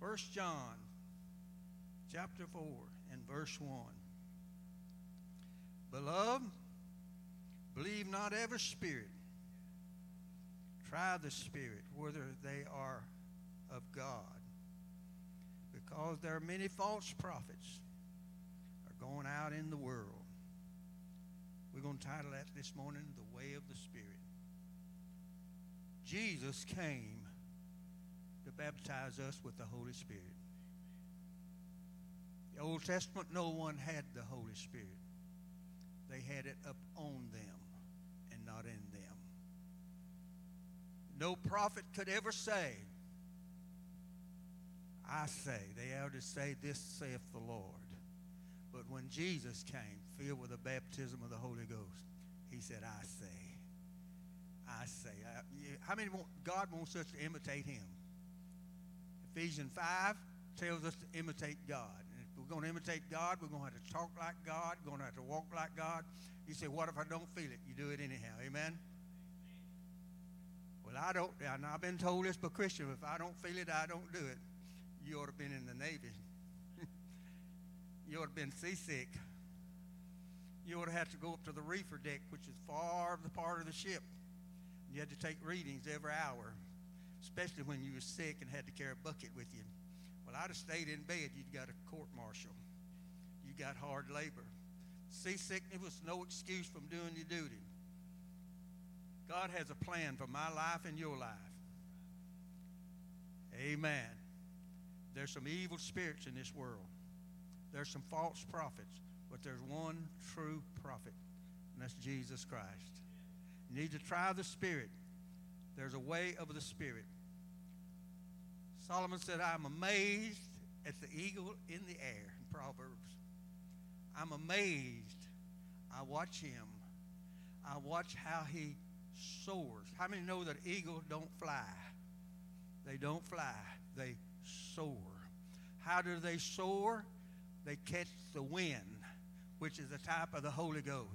1 John chapter 4 and verse 1. Beloved, believe not every spirit. Try the spirit, whether they are of God. Because there are many false prophets are going out in the world. We're going to title that this morning, The Way of the Spirit. Jesus came baptize us with the Holy Spirit. The Old Testament, no one had the Holy Spirit. They had it up on them and not in them. No prophet could ever say, I say. They ought to say, This saith the Lord. But when Jesus came, filled with the baptism of the Holy Ghost, he said, I say. I say. How many want, God wants us to imitate him? Ephesians 5 tells us to imitate God. And if we're going to imitate God, we're going to have to talk like God, we're going to have to walk like God. You say, what if I don't feel it? You do it anyhow. Amen? Well, I don't, and I've been told this by Christian, if I don't feel it, I don't do it. You ought to have been in the Navy. you ought to have been seasick. You ought to have to go up to the reefer deck, which is far the part of the ship. You had to take readings every hour, especially when you were sick and had to carry a bucket with you. Well, I'd have stayed in bed. You'd got a court martial. You got hard labor. Seasickness was no excuse from doing your duty. God has a plan for my life and your life. Amen. There's some evil spirits in this world. There's some false prophets, but there's one true prophet, and that's Jesus Christ. You need to try the Spirit. There's a way of the Spirit. Solomon said, I'm amazed at the eagle in the air in Proverbs. I'm amazed. I watch him. I watch how he soars. How many know that eagles don't fly? They don't fly. They soar. How do they soar? They catch the wind, which is the type of the Holy Ghost.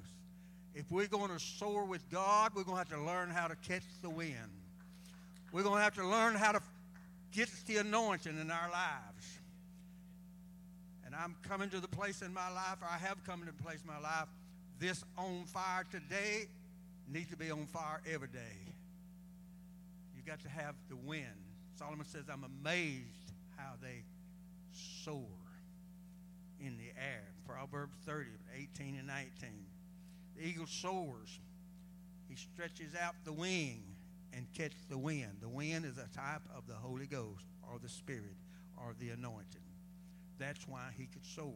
If we're going to soar with God, we're going to have to learn how to catch the wind. We're going to have to learn how to get the anointing in our lives. And I'm coming to the place in my life, or I have come to the place in my life, this on fire today needs to be on fire every day. You got to have the wind. Solomon says, I'm amazed how they soar in the air. Proverbs 30, 18 and 19. The eagle soars. He stretches out the wing and catch the wind. The wind is a type of the Holy Ghost or the Spirit or the anointing. That's why he could soar.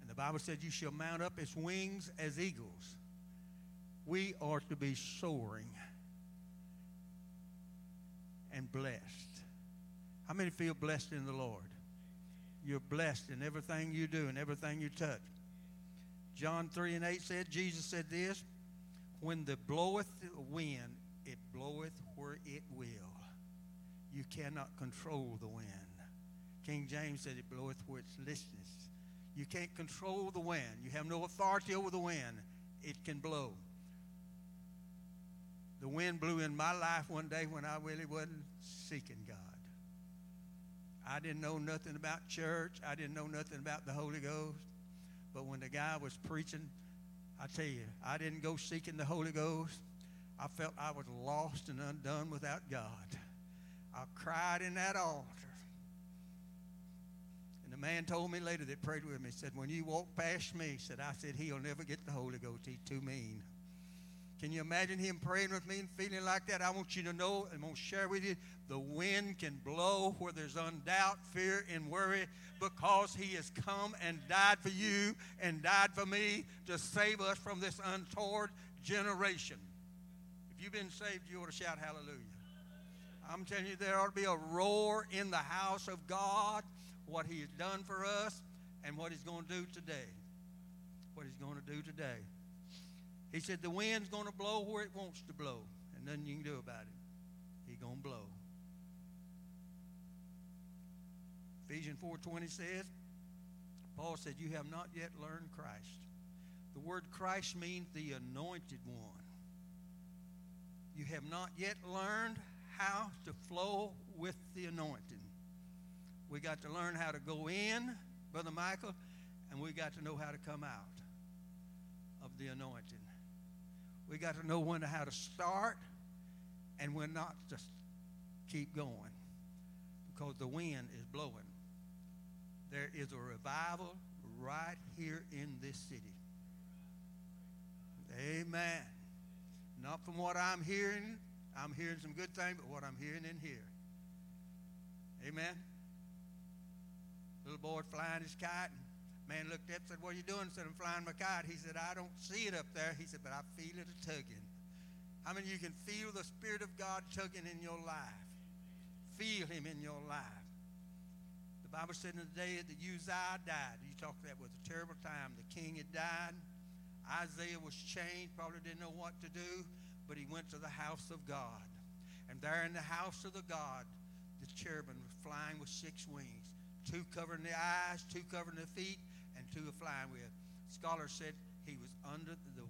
And the Bible said, You shall mount up as wings as eagles. We are to be soaring and blessed. How many feel blessed in the Lord? You're blessed in everything you do and everything you touch. John 3 and 8 said, Jesus said this, when the bloweth wind, bloweth where it will. You cannot control the wind. King James said it bloweth where it's listness. You can't control the wind. You have no authority over the wind. It can blow. The wind blew in my life one day when I really wasn't seeking God. I didn't know nothing about church. I didn't know nothing about the Holy Ghost. But when the guy was preaching, I tell you, I didn't go seeking the Holy Ghost. I felt I was lost and undone without God. I cried in that altar. And the man told me later that prayed with me, said, when you walk past me, said, I said, he'll never get the Holy Ghost. He's too mean. Can you imagine him praying with me and feeling like that? I want you to know, I'm going to share with you, the wind can blow where there's undoubt, fear, and worry because he has come and died for you and died for me to save us from this untoward generation. If you've been saved, you ought to shout hallelujah. I'm telling you, there ought to be a roar in the house of God, what he has done for us and what he's going to do today. What he's going to do today. He said the wind's going to blow where it wants to blow, and nothing you can do about it. He's going to blow. Ephesians 4.20 says, Paul said, you have not yet learned Christ. The word Christ means the anointed one. You have not yet learned how to flow with the anointing. We got to learn how to go in, Brother Michael, and we got to know how to come out of the anointing. We got to know when to how to start and when not to keep going because the wind is blowing. There is a revival right here in this city. Amen. Not from what I'm hearing. I'm hearing some good things, but what I'm hearing in here. Amen. Little boy flying his kite. Man looked up and said, What are you doing? I said, I'm flying my kite. He said, I don't see it up there. He said, But I feel it tugging. How many of you can feel the Spirit of God tugging in your life? Feel Him in your life. The Bible said in the day that Uzziah died, you talk that was a terrible time. The king had died. Isaiah was changed, probably didn't know what to do, but he went to the house of God. And there in the house of the God, the cherubim was flying with six wings, two covering the eyes, two covering the feet, and two flying with. Scholars said he was under the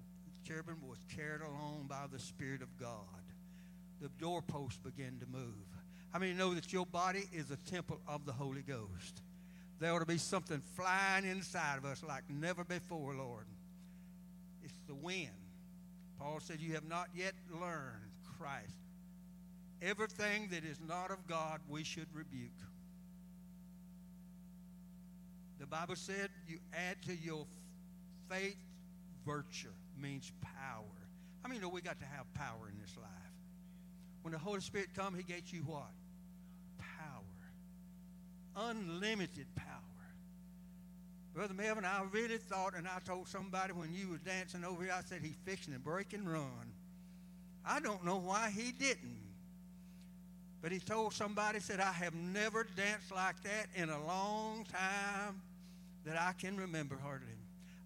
cherubim was carried along by the Spirit of God. The doorposts began to move. How many know that your body is a temple of the Holy Ghost? There ought to be something flying inside of us like never before, Lord. The wind. Paul said, You have not yet learned Christ. Everything that is not of God, we should rebuke. The Bible said, You add to your faith virtue, means power. How many know we got to have power in this life? When the Holy Spirit come, He gets you what? Power. Unlimited power. Brother Melvin, I really thought, and I told somebody when you was dancing over here, I said, he's fixing to break and run. I don't know why he didn't. But he told somebody, said, I have never danced like that in a long time that I can remember hardly.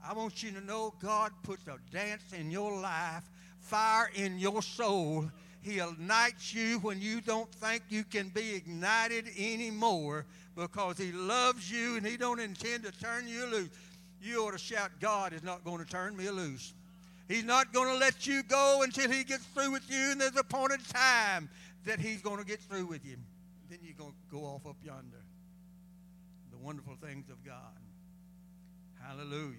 I want you to know God puts a dance in your life, fire in your soul. He ignites you when you don't think you can be ignited anymore because he loves you and he don't intend to turn you loose. You ought to shout, God is not going to turn me loose. He's not going to let you go until he gets through with you, and there's a appointed time that he's going to get through with you. Then you're going to go off up yonder. The wonderful things of God. Hallelujah.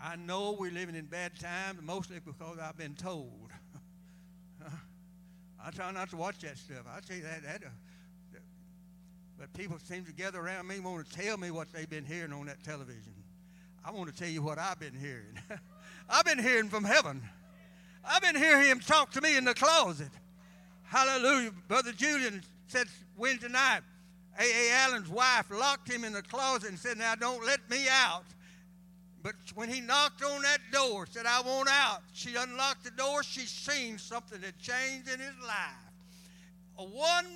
I know we're living in bad times, mostly because I've been told. I try not to watch that stuff. I tell you that, that, uh, that, but people seem to gather around me want to tell me what they've been hearing on that television. I want to tell you what I've been hearing. I've been hearing from heaven. I've been hearing him talk to me in the closet. Hallelujah. Brother Julian said Wednesday night, A.A. Allen's wife locked him in the closet and said, Now don't let me out. But when he knocked on that door, said, I want out, she unlocked the door. She seen something that changed in his life. One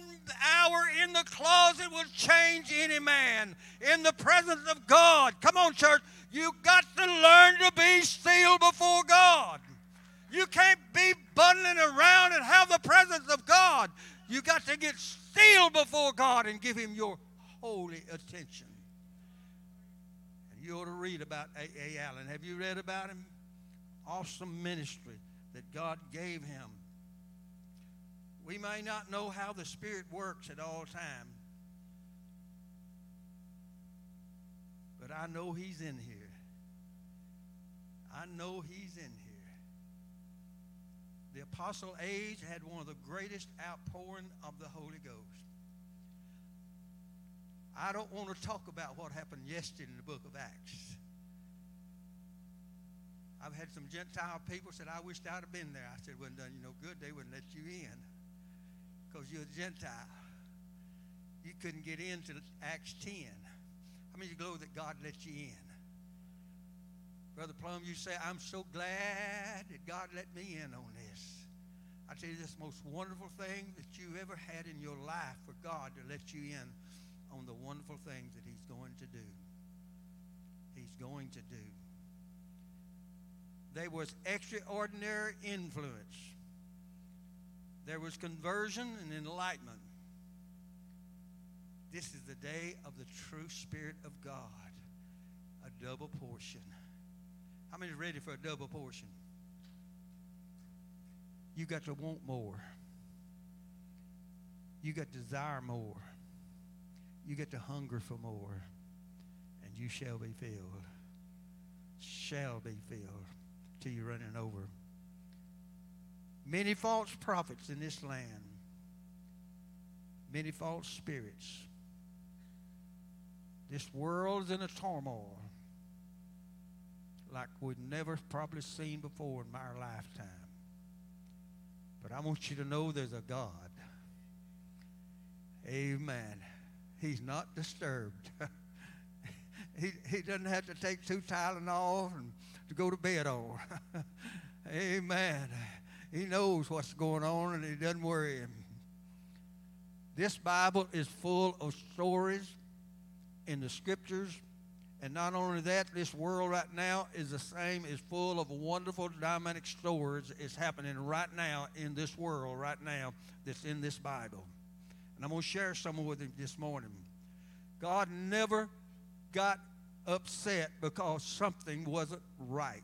hour in the closet will change any man in the presence of God. Come on, church. You've got to learn to be still before God. You can't be bundling around and have the presence of God. You got to get still before God and give Him your holy attention. You ought to read about A.A. Allen. Have you read about him? Awesome ministry that God gave him. We may not know how the Spirit works at all times, but I know He's in here. I know He's in here. The Apostle Age had one of the greatest outpouring of the Holy Ghost. I don't want to talk about what happened yesterday in the book of Acts. I've had some Gentile people said, I wished I'd have been there. I said, wouldn't done you no good. They wouldn't let you in because you're a Gentile. You couldn't get into Acts 10. How many glory that God let you in? Brother Plum, you say, I'm so glad that God let me in on this. I tell you, this most wonderful thing that you ever had in your life for God to let you in on the wonderful things that He's going to do. He's going to do. There was extraordinary influence. There was conversion and enlightenment. This is the day of the true Spirit of God, a double portion. How many ready for a double portion? You got to want more. you got to desire more. You get to hunger for more. And you shall be filled. Shall be filled till you're running over. Many false prophets in this land. Many false spirits. This world is in a turmoil like we've never probably seen before in my lifetime. But I want you to know there's a God. Amen. He's not disturbed. he, he doesn't have to take two Tylenol and to go to bed on. Amen. He knows what's going on and he doesn't worry him. This Bible is full of stories in the scriptures. And not only that, this world right now is the same, is full of wonderful dynamic stories. It's happening right now in this world, right now, that's in this Bible. And I'm going to share some with you this morning. God never got upset because something wasn't right.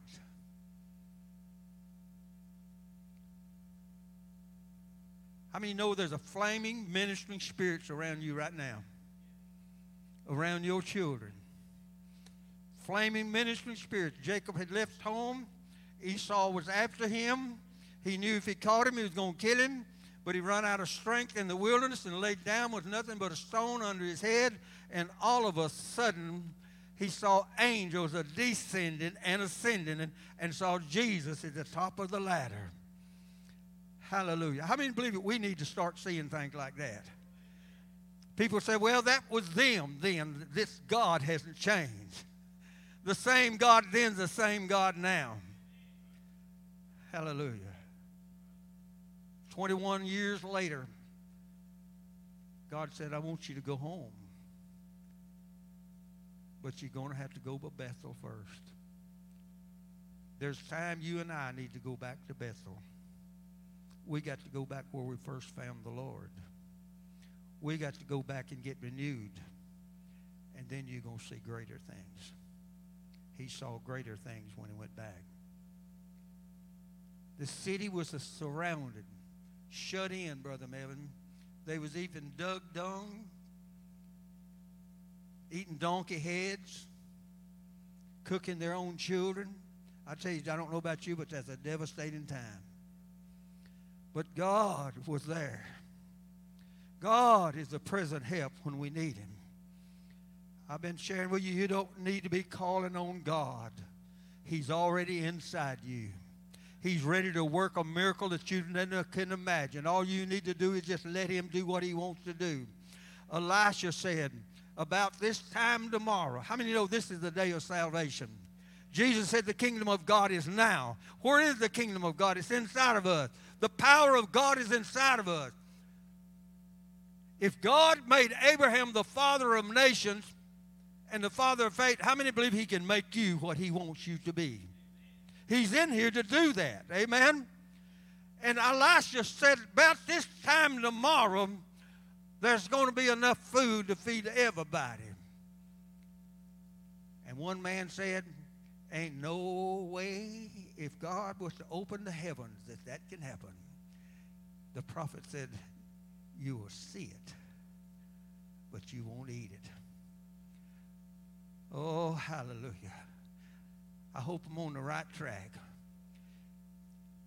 How many know there's a flaming ministering spirits around you right now? Around your children. Flaming ministering spirits. Jacob had left home. Esau was after him. He knew if he caught him, he was going to kill him. But he run out of strength in the wilderness and laid down with nothing but a stone under his head. And all of a sudden, he saw angels descending and ascending and, and saw Jesus at the top of the ladder. Hallelujah. How many believe it? We need to start seeing things like that. People say, well, that was them then. This God hasn't changed. The same God then's the same God now. Hallelujah. 21 years later, God said, I want you to go home. But you're going to have to go to Bethel first. There's time you and I need to go back to Bethel. We got to go back where we first found the Lord. We got to go back and get renewed. And then you're going to see greater things. He saw greater things when he went back. The city was surrounded, shut in, Brother Melvin. They was even dug dung, eating donkey heads, cooking their own children. I tell you, I don't know about you, but that's a devastating time. But God was there. God is a present help when we need Him. I've been sharing with you, you don't need to be calling on God. He's already inside you. He's ready to work a miracle that you can imagine. All you need to do is just let Him do what He wants to do. Elisha said, About this time tomorrow, how many know this is the day of salvation? Jesus said, The kingdom of God is now. Where is the kingdom of God? It's inside of us. The power of God is inside of us. If God made Abraham the father of nations and the father of faith, how many believe he can make you what he wants you to be? He's in here to do that. Amen? And Elisha said, about this time tomorrow, there's going to be enough food to feed everybody. And one man said, Ain't no way if God was to open the heavens that that can happen. The prophet said, You will see it, but you won't eat it. Oh, hallelujah. I hope I'm on the right track.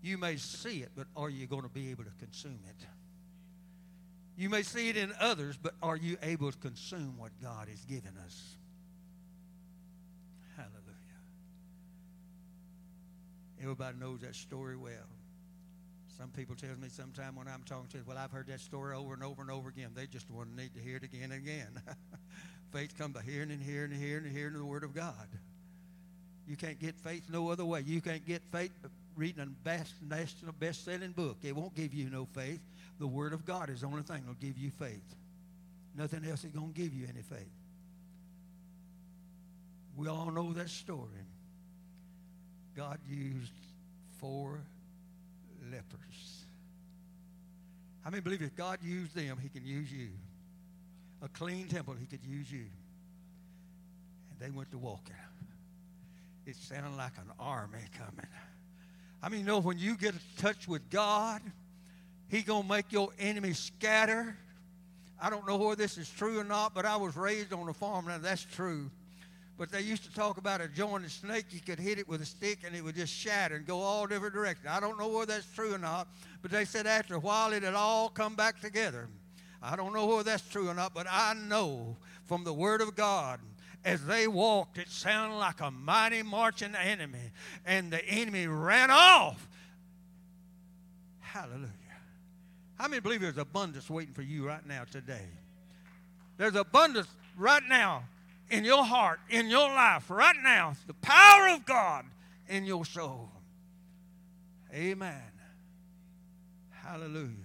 You may see it, but are you going to be able to consume it? You may see it in others, but are you able to consume what God has given us? Hallelujah. Everybody knows that story well. Some people tell me sometime when I'm talking to them, well, I've heard that story over and over and over again. They just want to need to hear it again and again. faith comes by hearing and hearing and hearing and hearing the Word of God. You can't get faith no other way. You can't get faith reading a best, national best-selling book. It won't give you no faith. The Word of God is the only thing that will give you faith. Nothing else is going to give you any faith. We all know that story. God used four lepers. How many believe if God used them, he can use you? A clean temple, he could use you. And they went to walking. It sounded like an army coming. I mean, you know, when you get in touch with God, He gonna make your enemies scatter. I don't know whether this is true or not, but I was raised on a farm. Now, that's true. But they used to talk about a jointed snake. You could hit it with a stick and it would just shatter and go all different directions. I don't know whether that's true or not, but they said after a while it had all come back together. I don't know whether that's true or not, but I know from the Word of God as they walked, it sounded like a mighty marching enemy, and the enemy ran off. Hallelujah. How many believe there's abundance waiting for you right now today? There's abundance right now in your heart, in your life, right now. The power of God in your soul. Amen. Hallelujah.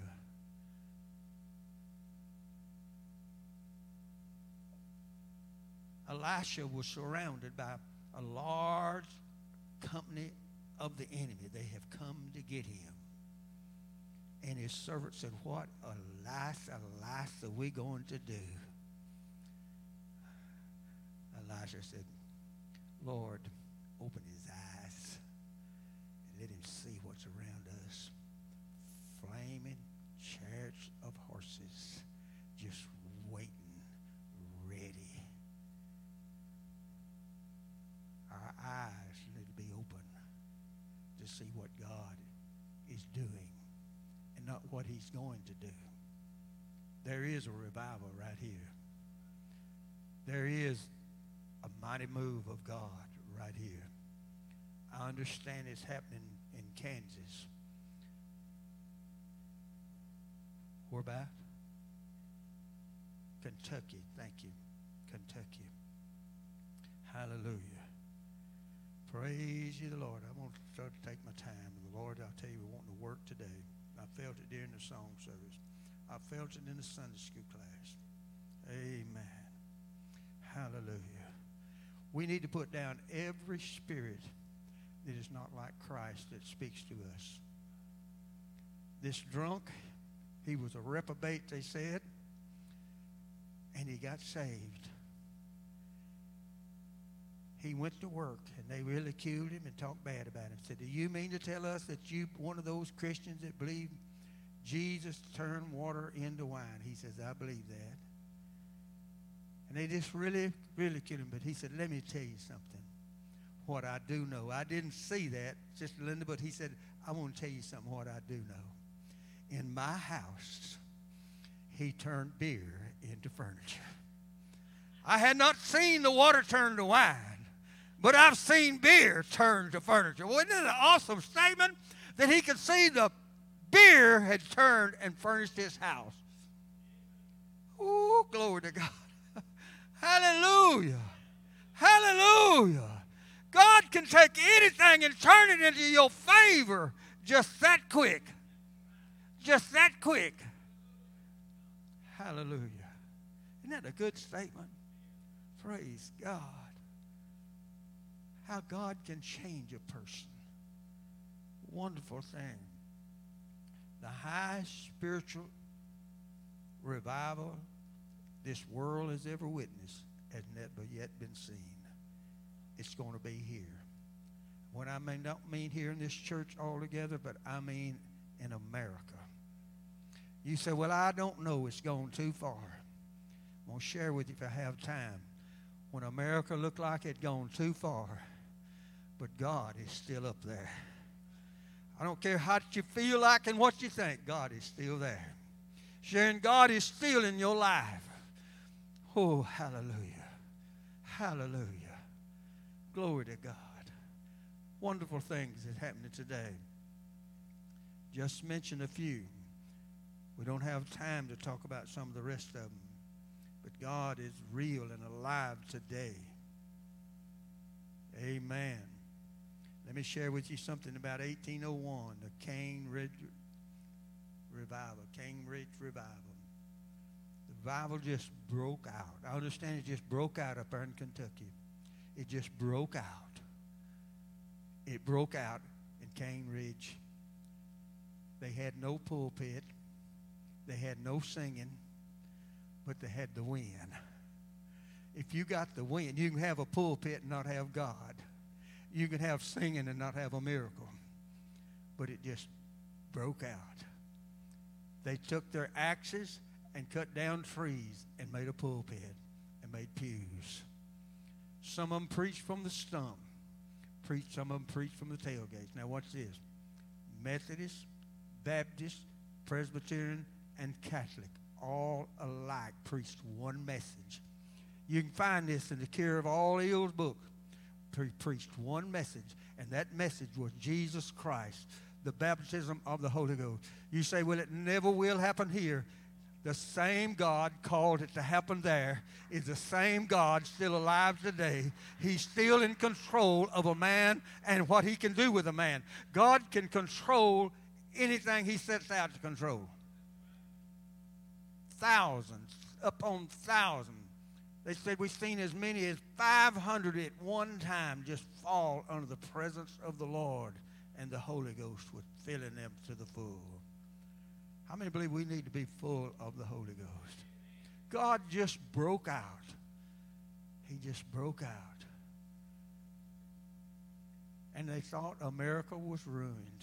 Elisha was surrounded by a large company of the enemy. They have come to get him. And his servant said, What, Elisha, Elisha, are we going to do? Elisha said, Lord, open his eyes and let him see what's around us. Flaming he's going to do. There is a revival right here. There is a mighty move of God right here. I understand it's happening in Kansas. Where about? Kentucky. Thank you. Kentucky. Hallelujah. Praise you, the Lord. I'm going to start to take my time. And the Lord, I'll tell you, we're wanting to work today. I felt it during the song service. I felt it in the Sunday school class. Amen. Hallelujah. We need to put down every spirit that is not like Christ that speaks to us. This drunk, he was a reprobate, they said, and he got saved. He went to work, and they ridiculed him and talked bad about him. Said, "Do you mean to tell us that you one of those Christians that believe Jesus turned water into wine?" He says, "I believe that." And they just really ridiculed him. But he said, Let me tell you something. What I do know. I didn't see that, Sister Linda, but he said, I want to tell you something what I do know. In my house, he turned beer into furniture. I had not seen the water turn to wine, but I've seen beer turn to furniture. Wasn't it an awesome statement that he could see the beer had turned and furnished his house? Oh, glory to God. Hallelujah. Hallelujah. God can take anything and turn it into your favor just that quick. Just that quick. Hallelujah. Isn't that a good statement? Praise God. How God can change a person. Wonderful thing. The highest spiritual revival this world has ever witnessed has never yet been seen. It's going to be here. What I mean, don't mean here in this church altogether, but I mean in America. You say, well, I don't know. It's gone too far. I'm going to share with you if I have time. When America looked like it had gone too far, but God is still up there. I don't care how you feel like and what you think, God is still there. Sharing God is still in your life. Oh, hallelujah. Hallelujah. Glory to God. Wonderful things that happening today. Just mention a few. We don't have time to talk about some of the rest of them. But God is real and alive today. Amen. Let me share with you something about 1801, the Cane Ridge Revival. Cane Ridge Revival The revival just broke out. I understand it just broke out up there in Kentucky. It just broke out. It broke out in Cane Ridge. They had no pulpit. They had no singing, but they had the wind. If you got the wind, you can have a pulpit and not have God. You can have singing and not have a miracle. But it just broke out. They took their axes and cut down trees and made a pulpit and made pews. Some of them preached from the stump. Preached, some of them preached from the tailgates. Now watch this. Methodist, Baptist, Presbyterian, and Catholic all alike preached one message. You can find this in the Cure of All Ills book. He preached one message, and that message was Jesus Christ, the baptism of the Holy Ghost. You say, well, it never will happen here. The same God called it to happen there is the same God still alive today. He's still in control of a man and what he can do with a man. God can control anything he sets out to control. Thousands upon thousands. They said we've seen as many as 500 at one time just fall under the presence of the Lord, and the Holy Ghost was filling them to the full. How many believe we need to be full of the Holy Ghost? God just broke out. He just broke out. And they thought America was ruined.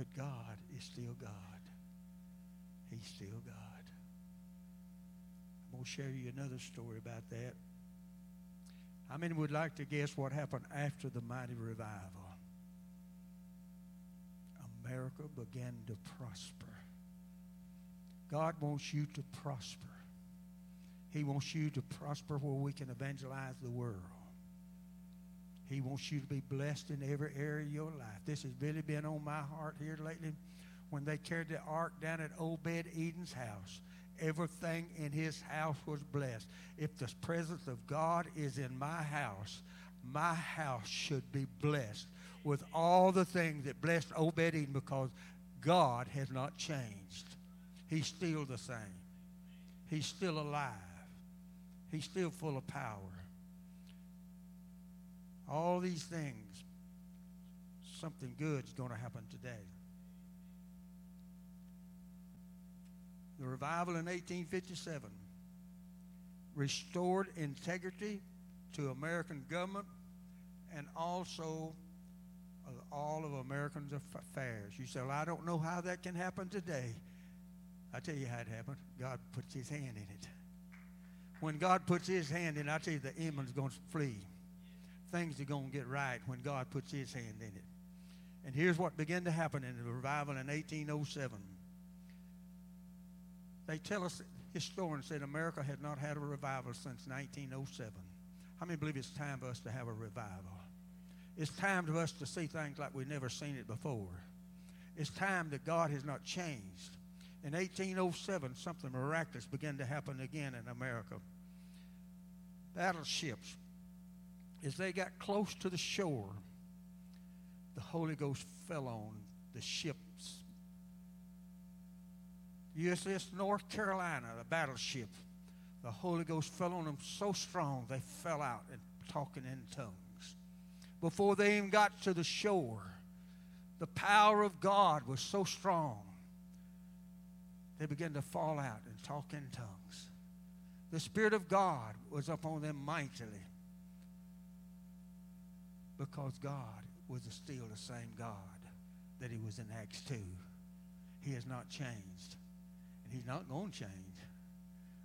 But God is still God. He's still God. I'm going to share you another story about that. How many would like to guess what happened after the mighty revival? America began to prosper. God wants you to prosper. He wants you to prosper where we can evangelize the world. He wants you to be blessed in every area of your life. This has really been on my heart here lately. When they carried the ark down at Obed-Edom's house, everything in his house was blessed. If the presence of God is in my house, my house should be blessed with all the things that blessed Obed-Edom because God has not changed. He's still the same. He's still alive. He's still full of power. All these things, something good is going to happen today. The revival in 1857 restored integrity to American government and also uh, all of Americans' affairs. You say, well, I don't know how that can happen today. I tell you how it happened. God puts his hand in it. When God puts his hand in, I tell you the enemy's going to flee things are going to get right when God puts his hand in it. And here's what began to happen in the revival in 1807. They tell us, historians said America had not had a revival since 1907. How many believe it's time for us to have a revival? It's time for us to see things like we've never seen it before. It's time that God has not changed. In 1807, something miraculous began to happen again in America. Battleships as they got close to the shore, the Holy Ghost fell on the ships. USS North Carolina, the battleship, the Holy Ghost fell on them so strong they fell out and talking in tongues. Before they even got to the shore, the power of God was so strong they began to fall out and talk in tongues. The Spirit of God was upon them mightily because God was still the same God that he was in Acts 2. He has not changed. And he's not going to change.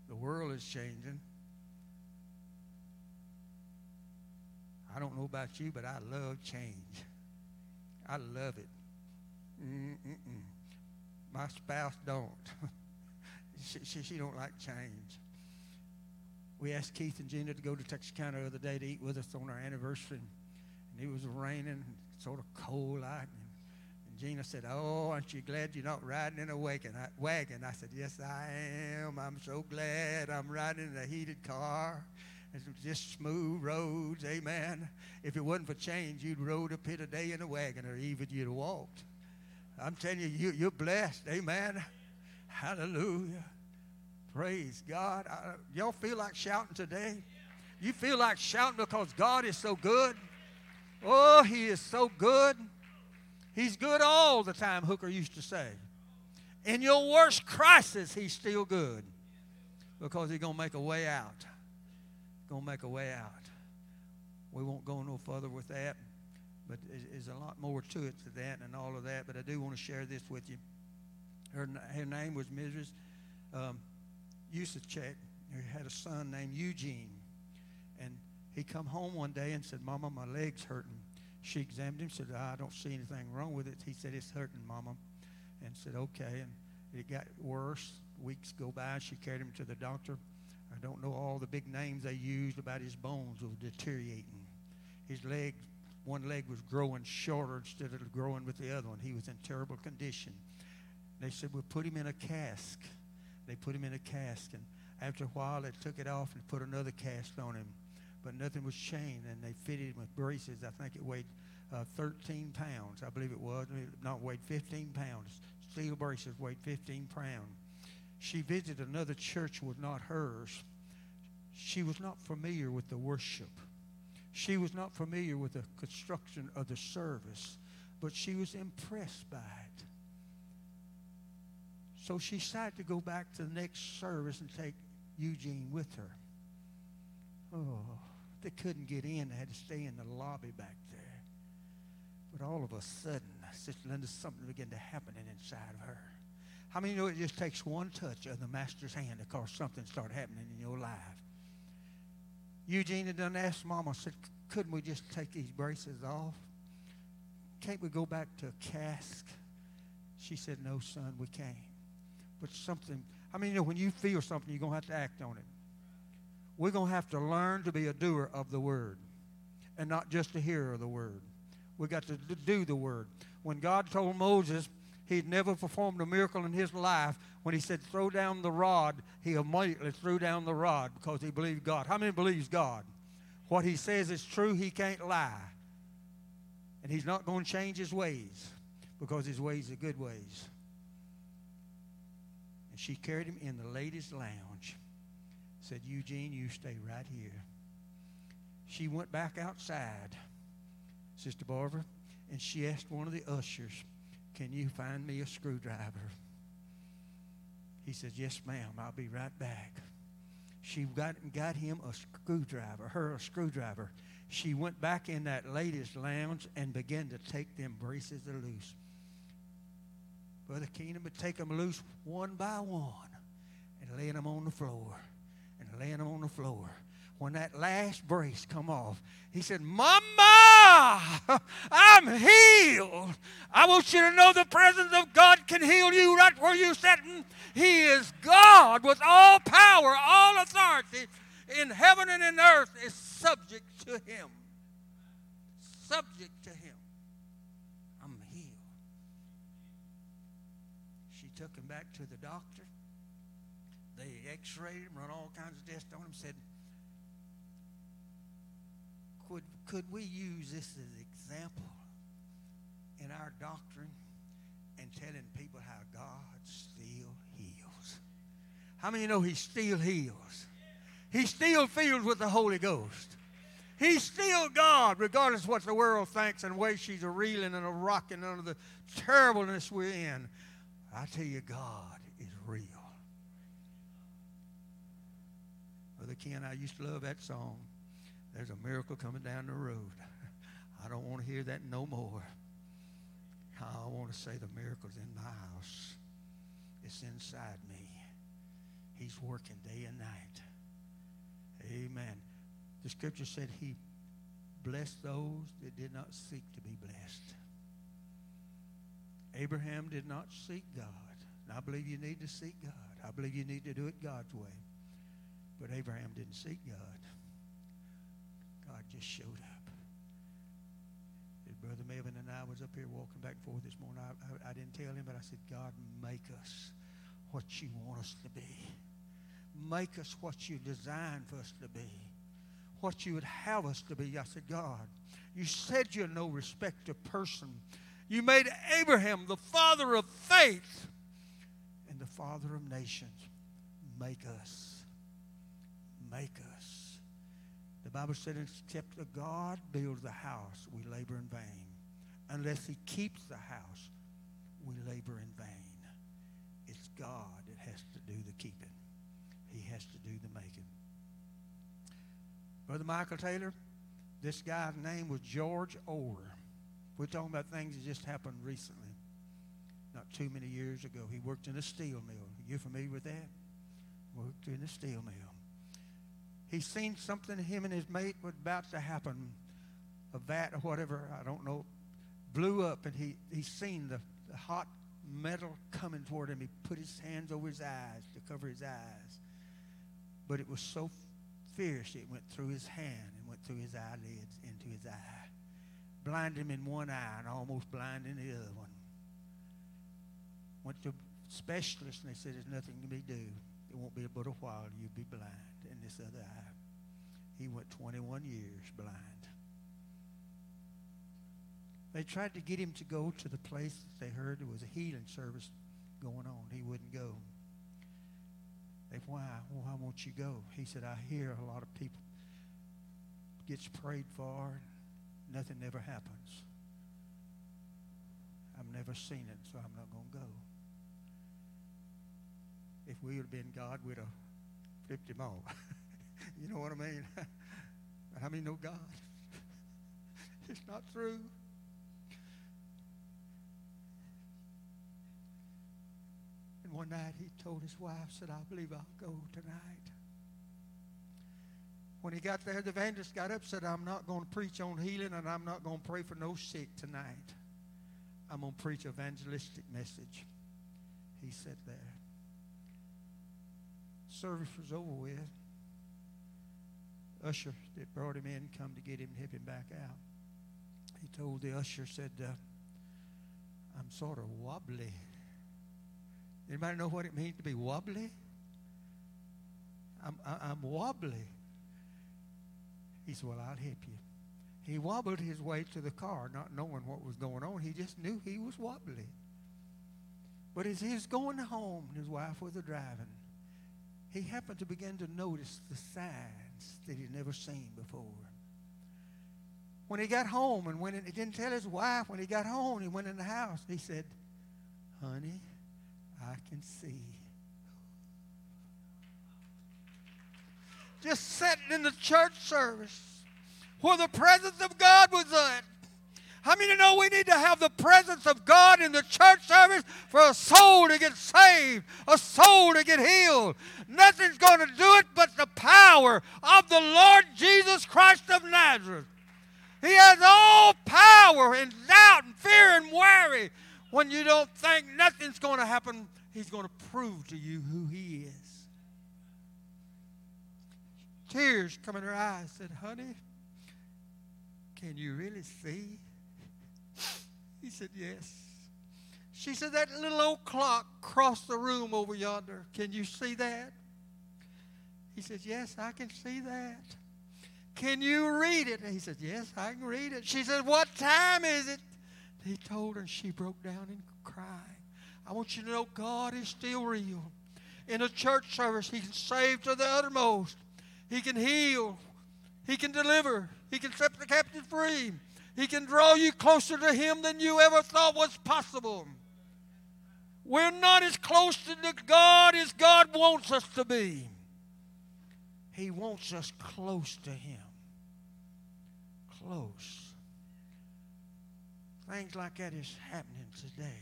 The world is changing. I don't know about you, but I love change. I love it. Mm-mm-mm. My spouse don't. she, she, she don't like change. We asked Keith and Gina to go to Texarkana the other day to eat with us on our anniversary and it was raining, sort of cold like. And, and Gina said, "Oh, aren't you glad you're not riding in a wagon?" I, wagon. I said, "Yes, I am. I'm so glad I'm riding in a heated car." It's just smooth roads, amen. If it wasn't for change, you'd rode up here today in a wagon, or even you'd walked. I'm telling you, you you're blessed, amen. Hallelujah. Praise God. I, y'all feel like shouting today? You feel like shouting because God is so good? Oh, he is so good. He's good all the time, Hooker used to say. In your worst crisis, he's still good because he's going to make a way out. Going to make a way out. We won't go no further with that. but there's a lot more to it to that and all of that. But I do want to share this with you. Her, her name was Mrs. Um. Who had a son named Eugene, and he come home one day and said, "Mama, my leg's hurting." She examined him, said, "I don't see anything wrong with it." He said, "It's hurting, Mama," and said, "Okay." And it got worse. Weeks go by. She carried him to the doctor. I don't know all the big names they used about his bones were deteriorating. His leg, one leg was growing shorter instead of growing with the other one. He was in terrible condition. They said, We'll put him in a cask. They put him in a cask. And after a while, they took it off and put another cast on him. But nothing was chained, And they fitted him with braces. I think it weighed uh, 13 pounds. I believe it was. Not weighed 15 pounds. Steel braces weighed 15 pounds. She visited another church was not hers. She was not familiar with the worship. She was not familiar with the construction of the service, but she was impressed by it. So she decided to go back to the next service and take Eugene with her. Oh, they couldn't get in. They had to stay in the lobby back there. But all of a sudden, Sister Linda, something began to happen inside of her. How many know it just takes one touch of the Master's hand to cause something start happening in your life? Eugene had done asked Mama, said, couldn't we just take these braces off? Can't we go back to a cask? She said, no, son, we can't. But something, I mean, you know, when you feel something, you're going to have to act on it. We're going to have to learn to be a doer of the word and not just a hearer of the word. We've got to do the word. When God told Moses he'd never performed a miracle in his life, when he said, throw down the rod, he immediately threw down the rod because he believed God. How many believes God? What he says is true, he can't lie. And he's not going to change his ways because his ways are good ways. And she carried him in the ladies' lounge. Said, Eugene, you stay right here. She went back outside, Sister Barbara, and she asked one of the ushers, Can you find me a screwdriver? He says, Yes, ma'am, I'll be right back. She got, got him a screwdriver, her a screwdriver. She went back in that ladies' lounge and began to take them braces loose. Brother Keenan would take them loose one by one and lay them on the floor laying on the floor when that last brace come off, he said, Mama, I'm healed. I want you to know the presence of God can heal you right where you're sitting. He is God with all power, all authority in heaven and in earth is subject to him. Subject to him. I'm healed. She took him back to the doctor. They x-rayed him, run all kinds of tests on him, said, could, could we use this as an example in our doctrine and telling people how God still heals? How many know He still heals? He still fills with the Holy Ghost. He's still God, regardless of what the world thinks and ways she's a reeling and a rocking under the terribleness we're in. I tell you, God is real. Brother Ken, I used to love that song. There's a miracle coming down the road. I don't want to hear that no more. I want to say the miracle's in my house. It's inside me. He's working day and night. Amen. The scripture said he blessed those that did not seek to be blessed. Abraham did not seek God. And I believe you need to seek God. I believe you need to do it God's way. But Abraham didn't seek God. God just showed up. Brother Melvin and I was up here walking back and forth this morning. I, I, I didn't tell him, but I said, God, make us what you want us to be. Make us what you designed for us to be. What you would have us to be. I said, God, you said you're no respect of person. You made Abraham the father of faith and the father of nations. Make us. Make us. The Bible said, except a God builds the house, we labor in vain. Unless he keeps the house, we labor in vain. It's God that has to do the keeping. He has to do the making. Brother Michael Taylor, this guy's name was George Orr. We're talking about things that just happened recently, not too many years ago. He worked in a steel mill. You familiar with that? Worked in a steel mill. He's seen something him and his mate was about to happen, a vat or whatever, I don't know, blew up, and he, he's seen the, the hot metal coming toward him. He put his hands over his eyes to cover his eyes. But it was so fierce, it went through his hand and went through his eyelids into his eye. Blinded him in one eye and almost blinded the other one. Went to specialists and they said there's nothing to be do. It won't be but a while you'll be blind in this other eye. He went 21 years blind. They tried to get him to go to the place that they heard there was a healing service going on. He wouldn't go. They why? Why won't you go? He said, I hear a lot of people gets prayed for, nothing ever happens. I've never seen it, so I'm not going to go. If we have been God, we'd have flipped him off. you know what I mean? How many know God? it's not true. And one night he told his wife, said, I believe I'll go tonight. When he got there, the evangelist got up said, I'm not going to preach on healing and I'm not going to pray for no sick tonight. I'm going to preach evangelistic message. He said there. Service was over with. Usher that brought him in come to get him and help him back out. He told the usher, said, uh, I'm sort of wobbly. Anybody know what it means to be wobbly? I'm, I, I'm wobbly. He said, Well, I'll help you. He wobbled his way to the car, not knowing what was going on. He just knew he was wobbly. But as he was going home, his wife was driving, he happened to begin to notice the signs that he'd never seen before. When he got home, and when he didn't tell his wife, when he got home, he went in the house, he said, Honey, I can see. Just sitting in the church service where the presence of God was at. How many know we need to have the presence of God in the church service for a soul to get saved, a soul to get healed? Nothing's going to do it but the power of the Lord Jesus Christ of Nazareth. He has all power in doubt and fear and worry when you don't think nothing's going to happen, He's going to prove to you who He is. Tears come in her eyes. Said, Honey, can you really see? He said, Yes. She said, That little old clock across the room over yonder, can you see that? He said, Yes, I can see that. Can you read it? He said, Yes, I can read it. She said, What time is it? He told her, and she broke down and cried. I want you to know God is still real. In a church service, He can save to the uttermost. He can heal. He can deliver. He can set the captive free. He can draw you closer to Him than you ever thought was possible. We're not as close to God as God wants us to be. He wants us close to Him. Close. Things like that is happening today,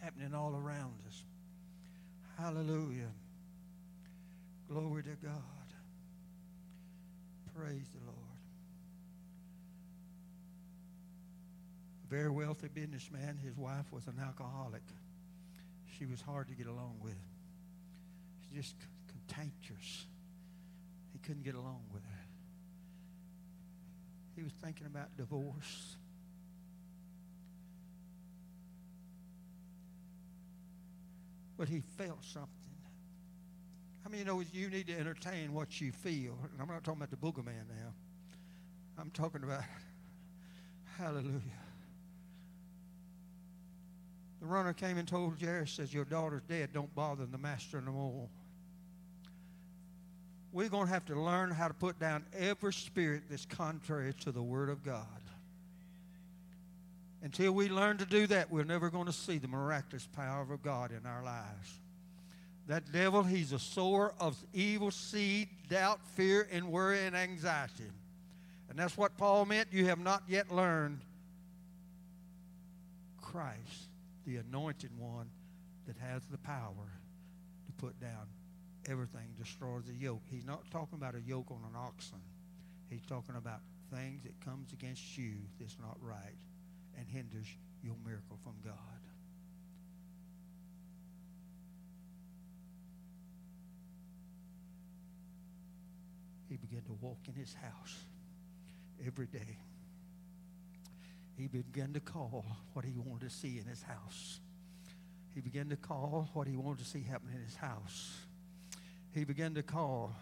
happening all around us. Hallelujah. Glory to God. Praise the Lord. A very wealthy businessman, his wife was an alcoholic. She was hard to get along with. She's just cantankerous. He couldn't get along with her. He was thinking about divorce. but he felt something. I mean, you know, you need to entertain what you feel. And I'm not talking about the booger man now. I'm talking about, hallelujah. The runner came and told Jairus, says, your daughter's dead. Don't bother the master no more. We're going to have to learn how to put down every spirit that's contrary to the Word of God. Until we learn to do that, we're never going to see the miraculous power of God in our lives. That devil, he's a sower of evil seed, doubt, fear, and worry and anxiety. And that's what Paul meant. You have not yet learned Christ, the anointed one that has the power to put down everything, destroys the yoke. He's not talking about a yoke on an oxen. He's talking about things that comes against you that's not right and hinders your miracle from God. He began to walk in his house every day. He began to call what he wanted to see in his house. He began to call what he wanted to see happen in his house. He began to call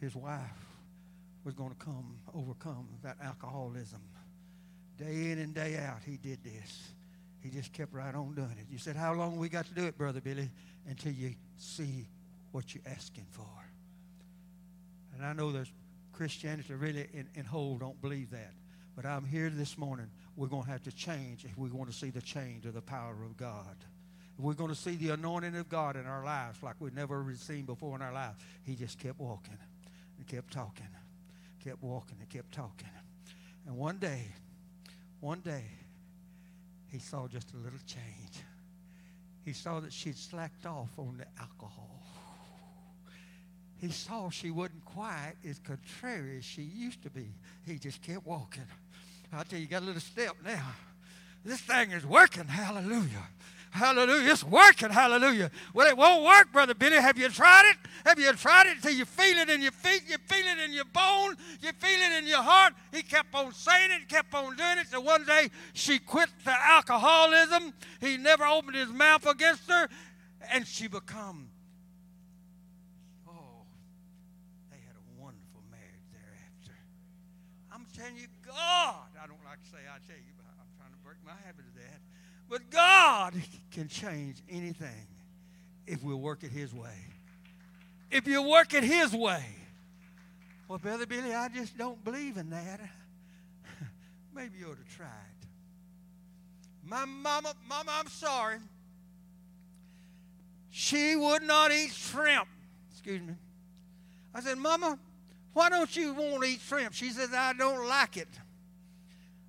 his wife was going to come overcome that alcoholism. Day in and day out, he did this. He just kept right on doing it. You said, How long we got to do it, Brother Billy? Until you see what you're asking for. And I know there's Christianity really in, in whole don't believe that. But I'm here this morning. We're going to have to change if we want to see the change of the power of God. We're going to see the anointing of God in our lives like we've never seen before in our lives. He just kept walking and kept talking, kept walking and kept talking. And one day, one day, he saw just a little change. He saw that she'd slacked off on the alcohol. He saw she wasn't quite as contrary as she used to be. He just kept walking. I tell you, you got a little step now. This thing is working. Hallelujah. Hallelujah. It's working. Hallelujah. Well, it won't work, Brother Billy. Have you tried it? Have you tried it until you feel it in your feet? You feel it in your bone? You feel it in your heart? He kept on saying it, kept on doing it. So one day she quit the alcoholism. He never opened his mouth against her. And she become, oh, they had a wonderful marriage thereafter. I'm telling you, God, I tell you, I'm trying to break my habit of that. But God can change anything if we'll work it His way. If you work it His way. Well, Brother Billy, I just don't believe in that. Maybe you ought to try it. My mama, mama, I'm sorry. She would not eat shrimp. Excuse me. I said, Mama, why don't you want to eat shrimp? She says, I don't like it.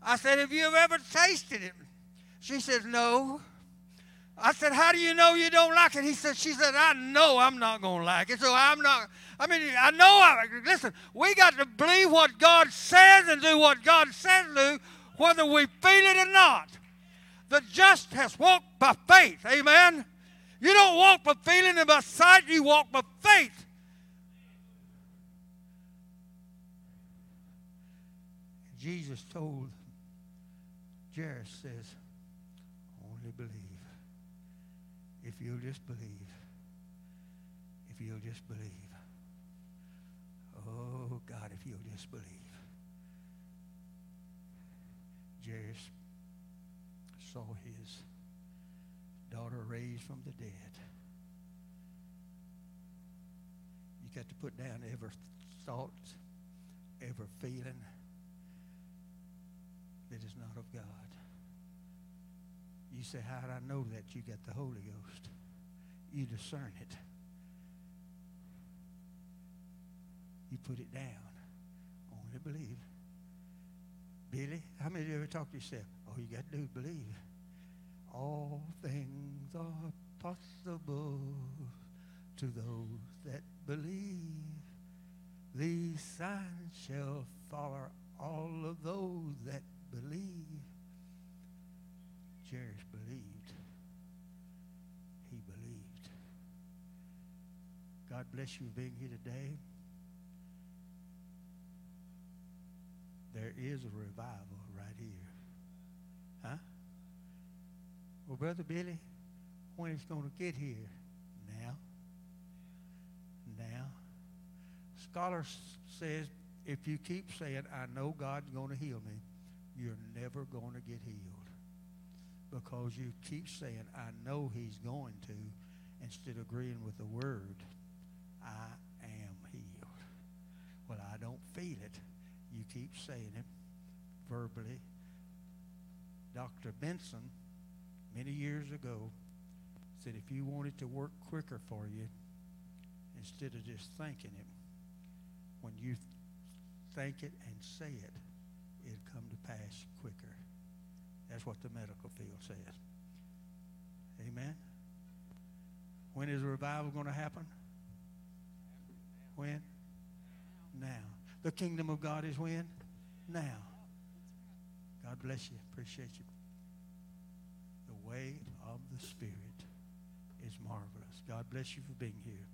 I said, Have you ever tasted it? She says, No. I said, How do you know you don't like it? He said, She said, I know I'm not going to like it. So I'm not, I mean, I know, I, listen, we got to believe what God says and do what God says do, whether we feel it or not. The just has walked by faith. Amen. You don't walk by feeling and by sight, you walk by faith. Jesus told Jairus says, only believe. If you'll just believe. If you'll just believe. Oh, God, if you'll just believe. Jairus saw his daughter raised from the dead. You got to put down every thought, every feeling that is not of God. You say, How did I know that you got the Holy Ghost? You discern it. You put it down. Only believe. Billy, how many of you ever talk to yourself? All you got to do is believe. All things are possible to those that believe. These signs shall follow all of those that believe. Jairus believed. He believed. God bless you for being here today. There is a revival right here. Huh? Well, Brother Billy, when it's going to get here? Now. Now. Scholar says if you keep saying, I know God's going to heal me, you're never going to get healed. Because you keep saying, I know he's going to, instead of agreeing with the word, I am healed. Well, I don't feel it. You keep saying it verbally. Dr. Benson, many years ago, said if you wanted to work quicker for you, instead of just thinking it, when you think it and say it, it'll come to pass quicker. That's what the medical field says. Amen. When is revival going to happen? When? Now. The kingdom of God is when? Now. God bless you. Appreciate you. The way of the Spirit is marvelous. God bless you for being here.